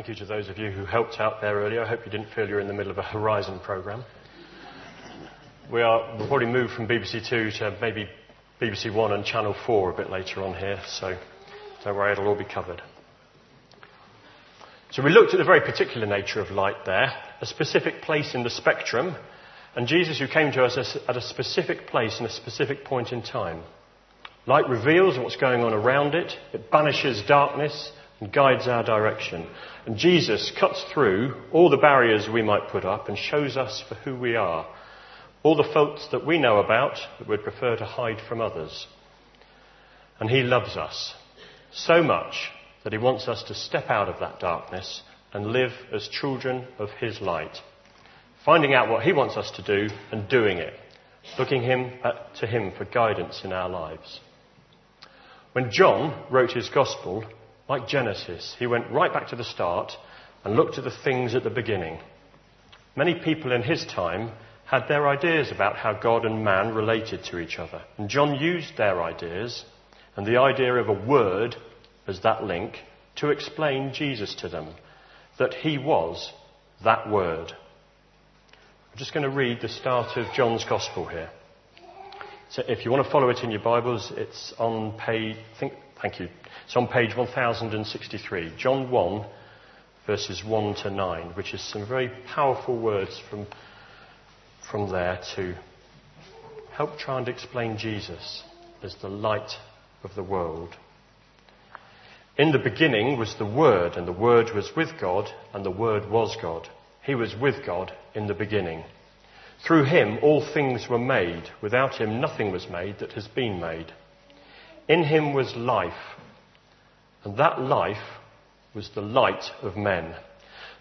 Thank you to those of you who helped out there earlier. I hope you didn't feel you're in the middle of a Horizon programme. We are, we've already moved from BBC Two to maybe BBC One and Channel 4 a bit later on here, so don't worry, it'll all be covered. So we looked at the very particular nature of light there, a specific place in the spectrum, and Jesus who came to us at a specific place and a specific point in time. Light reveals what's going on around it, it banishes darkness, and guides our direction. And Jesus cuts through all the barriers we might put up and shows us for who we are. All the faults that we know about that we'd prefer to hide from others. And He loves us so much that He wants us to step out of that darkness and live as children of His light. Finding out what He wants us to do and doing it. Looking him, at, to Him for guidance in our lives. When John wrote his Gospel, like Genesis, he went right back to the start and looked at the things at the beginning. Many people in his time had their ideas about how God and man related to each other. And John used their ideas and the idea of a word as that link to explain Jesus to them, that he was that word. I'm just going to read the start of John's Gospel here. So if you want to follow it in your Bibles, it's on page, think, thank you, it's on page 1063, John 1, verses 1 to 9, which is some very powerful words from, from there to help try and explain Jesus as the light of the world. In the beginning was the Word, and the Word was with God, and the Word was God. He was with God in the beginning. Through him all things were made. Without him nothing was made that has been made. In him was life and that life was the light of men.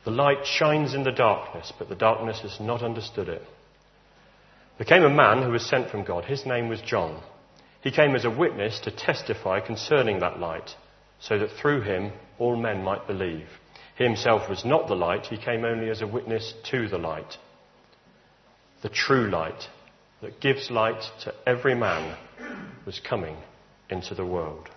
The light shines in the darkness, but the darkness has not understood it. There came a man who was sent from God. His name was John. He came as a witness to testify concerning that light, so that through him all men might believe. He himself was not the light, he came only as a witness to the light. The true light that gives light to every man was coming into the world.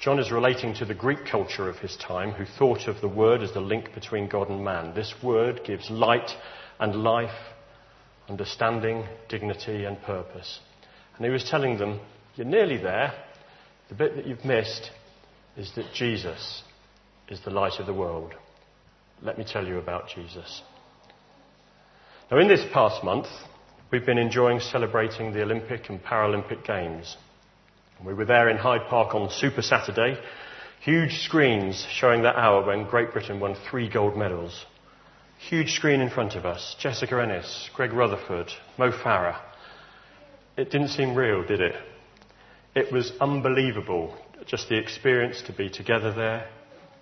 John is relating to the Greek culture of his time who thought of the word as the link between God and man. This word gives light and life, understanding, dignity, and purpose. And he was telling them, You're nearly there. The bit that you've missed is that Jesus is the light of the world. Let me tell you about Jesus. Now, in this past month, we've been enjoying celebrating the Olympic and Paralympic Games. We were there in Hyde Park on Super Saturday. Huge screens showing that hour when Great Britain won three gold medals. Huge screen in front of us. Jessica Ennis, Greg Rutherford, Mo Farah. It didn't seem real, did it? It was unbelievable, just the experience to be together there,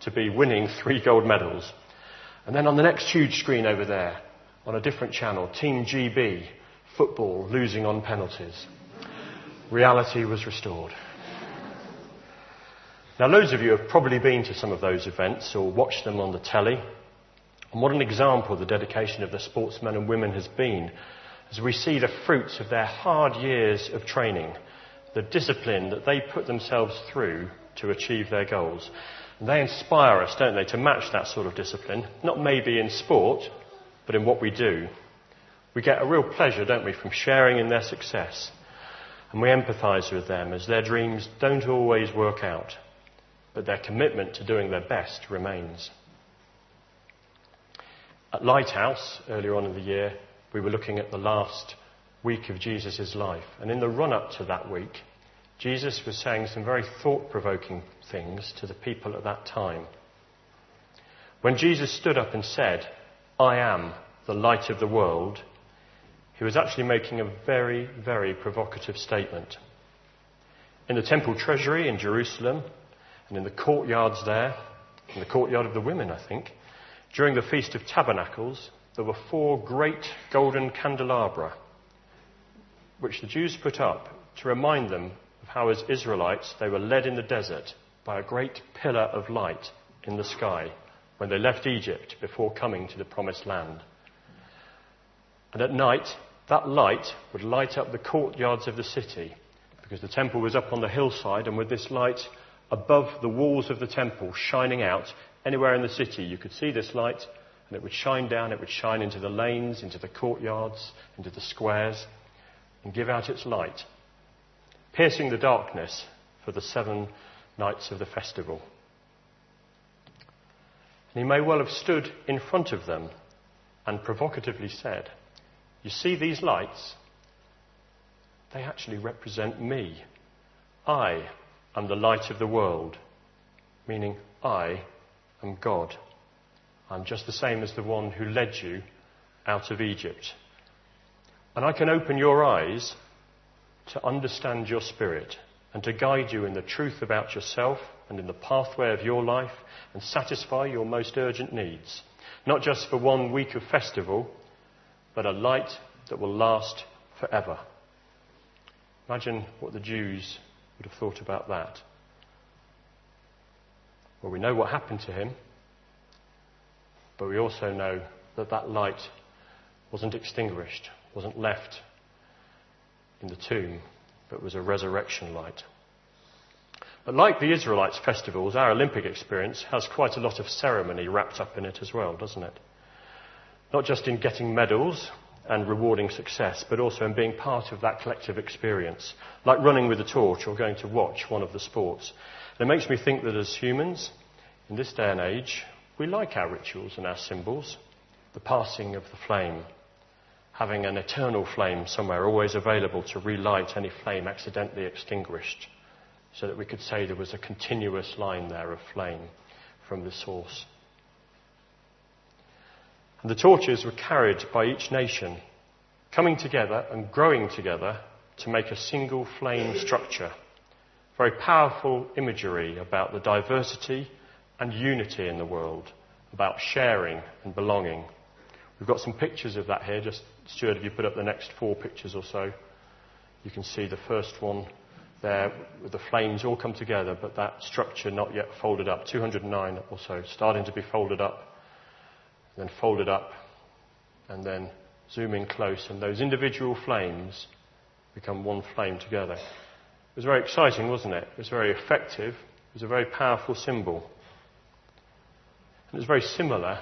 to be winning three gold medals. And then on the next huge screen over there, on a different channel, Team GB, football losing on penalties reality was restored. Now, loads of you have probably been to some of those events or watched them on the telly. And what an example the dedication of the sportsmen and women has been as we see the fruits of their hard years of training, the discipline that they put themselves through to achieve their goals. They inspire us, don't they, to match that sort of discipline, not maybe in sport, but in what we do. We get a real pleasure, don't we, from sharing in their success and we empathise with them as their dreams don't always work out, but their commitment to doing their best remains. At Lighthouse, earlier on in the year, we were looking at the last week of Jesus' life. And in the run up to that week, Jesus was saying some very thought provoking things to the people at that time. When Jesus stood up and said, I am the light of the world, he was actually making a very, very provocative statement. In the temple treasury in Jerusalem, and in the courtyards there, in the courtyard of the women, I think, during the Feast of Tabernacles, there were four great golden candelabra, which the Jews put up to remind them how, as Israelites, they were led in the desert by a great pillar of light in the sky when they left Egypt before coming to the promised land. And at night, that light would light up the courtyards of the city because the temple was up on the hillside, and with this light above the walls of the temple shining out anywhere in the city, you could see this light, and it would shine down, it would shine into the lanes, into the courtyards, into the squares, and give out its light, piercing the darkness for the seven nights of the festival. And he may well have stood in front of them and provocatively said, You see these lights? They actually represent me. I am the light of the world, meaning I am God. I'm just the same as the one who led you out of Egypt. And I can open your eyes to understand your spirit and to guide you in the truth about yourself and in the pathway of your life and satisfy your most urgent needs. Not just for one week of festival, but a light that will last forever. Imagine what the Jews would have thought about that. Well, we know what happened to him, but we also know that that light wasn't extinguished, wasn't left in the tomb, but was a resurrection light. But like the Israelites' festivals, our Olympic experience has quite a lot of ceremony wrapped up in it as well, doesn't it? Not just in getting medals and rewarding success, but also in being part of that collective experience, like running with a torch or going to watch one of the sports. And it makes me think that as humans, in this day and age, we like our rituals and our symbols, the passing of the flame, having an eternal flame somewhere always available to relight any flame accidentally extinguished, so that we could say there was a continuous line there of flame from the source. And the torches were carried by each nation, coming together and growing together to make a single flame structure. Very powerful imagery about the diversity and unity in the world, about sharing and belonging. We've got some pictures of that here. Just, Stuart, if you put up the next four pictures or so, you can see the first one there with the flames all come together, but that structure not yet folded up. 209 or so, starting to be folded up, then folded up, and then zooming close, and those individual flames become one flame together. It was very exciting, wasn't it? It was very effective. It was a very powerful symbol. And it was very similar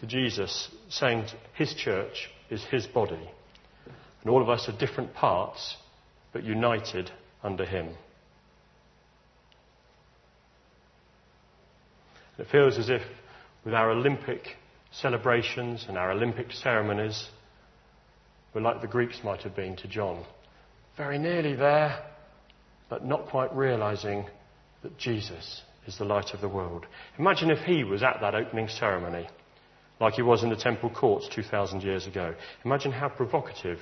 to Jesus saying to his church is his body. And all of us are different parts, but united under him. It feels as if with our Olympic celebrations and our Olympic ceremonies, we're like the Greeks might have been to John. Very nearly there, but not quite realizing that Jesus is the light of the world. Imagine if he was at that opening ceremony like he was in the temple courts 2,000 years ago. Imagine how provocative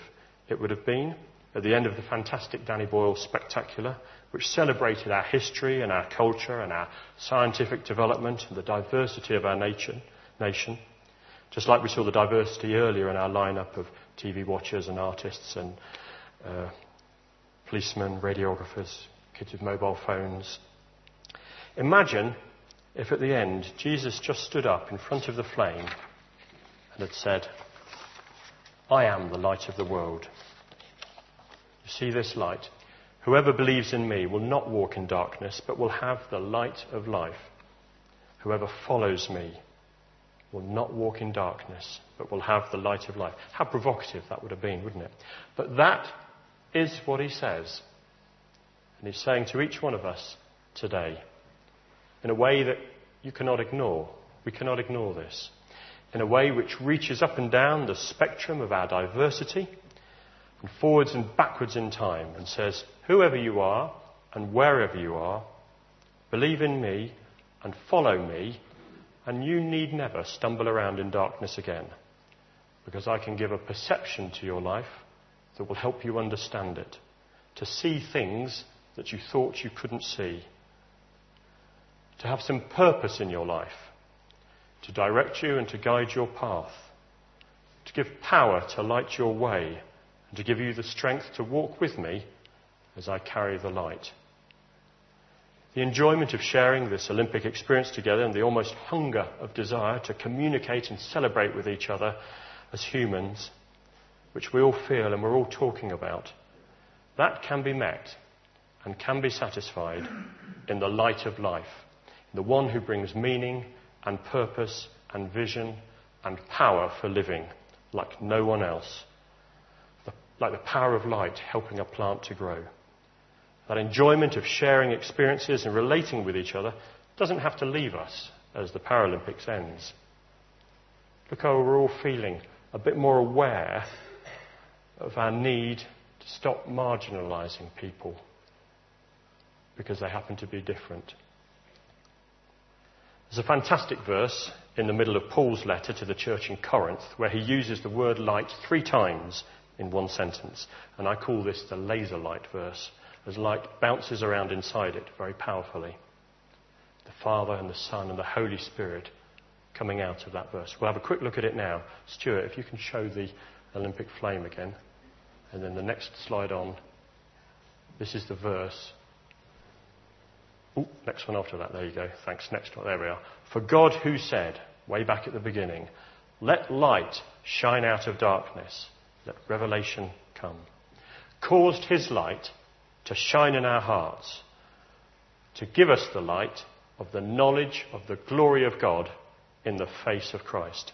it would have been at the end of the fantastic Danny Boyle Spectacular, which celebrated our history and our culture and our scientific development and the diversity of our nation. nation. Just like we saw the diversity earlier in our lineup of TV watchers and artists and uh, policemen, radiographers, kids with mobile phones. Imagine if at the end Jesus just stood up in front of the flame and had said, I am the light of the world. You see this light? Whoever believes in me will not walk in darkness, but will have the light of life. Whoever follows me will not walk in darkness, but will have the light of life. How provocative that would have been, wouldn't it? But that is what he says. And he's saying to each one of us today in a way that you cannot ignore. We cannot ignore this. In a way which reaches up and down the spectrum of our diversity and forwards and backwards in time and says, whoever you are and wherever you are, believe in me and follow me, and you need never stumble around in darkness again. Because I can give a perception to your life that will help you understand it, to see things that you thought you couldn't see to have some purpose in your life, to direct you and to guide your path, to give power to light your way, and to give you the strength to walk with me as I carry the light. The enjoyment of sharing this Olympic experience together and the almost hunger of desire to communicate and celebrate with each other as humans, which we all feel and we're all talking about, that can be met and can be satisfied in the light of life, in the one who brings meaning and purpose and vision and power for living like no one else, like the power of light helping a plant to grow. That enjoyment of sharing experiences and relating with each other doesn't have to leave us as the Paralympics ends. Look how we're all feeling a bit more aware of our need to stop marginalising people because they happen to be different. There's a fantastic verse in the middle of Paul's letter to the church in Corinth where he uses the word light three times in one sentence. And I call this the laser light verse, as light bounces around inside it very powerfully. The Father and the Son and the Holy Spirit coming out of that verse. We'll have a quick look at it now. Stuart, if you can show the Olympic flame again. And then the next slide on. This is the verse Ooh, next one after that. There you go. Thanks. Next one. There we are. For God who said, way back at the beginning, let light shine out of darkness, let revelation come, caused his light to shine in our hearts, to give us the light of the knowledge of the glory of God in the face of Christ.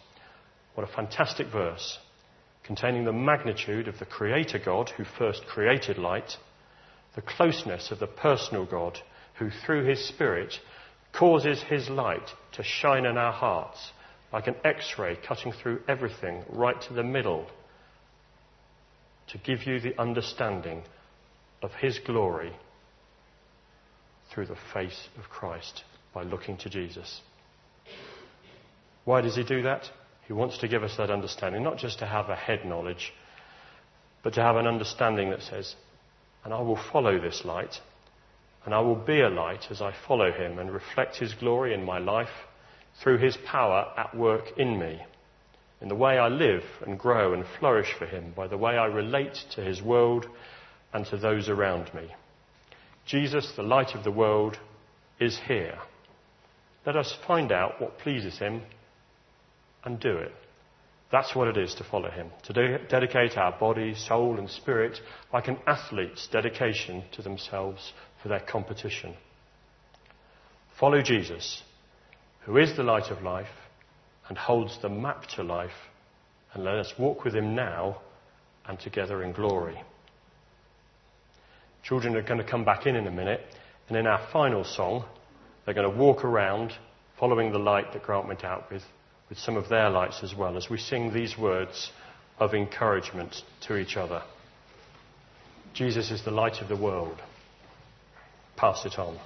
What a fantastic verse containing the magnitude of the Creator God who first created light, the closeness of the personal God who through his Spirit causes his light to shine in our hearts like an x ray cutting through everything right to the middle to give you the understanding of his glory through the face of Christ by looking to Jesus. Why does he do that? He wants to give us that understanding, not just to have a head knowledge, but to have an understanding that says, and I will follow this light and I will be a light as I follow him and reflect his glory in my life through his power at work in me, in the way I live and grow and flourish for him, by the way I relate to his world and to those around me. Jesus, the light of the world, is here. Let us find out what pleases him and do it. That's what it is to follow him, to de- dedicate our body, soul, and spirit like an athlete's dedication to themselves for their competition. Follow Jesus, who is the light of life and holds the map to life, and let us walk with him now and together in glory. Children are going to come back in in a minute, and in our final song, they're going to walk around following the light that Grant went out with, with some of their lights as well, as we sing these words of encouragement to each other. Jesus is the light of the world pass it on.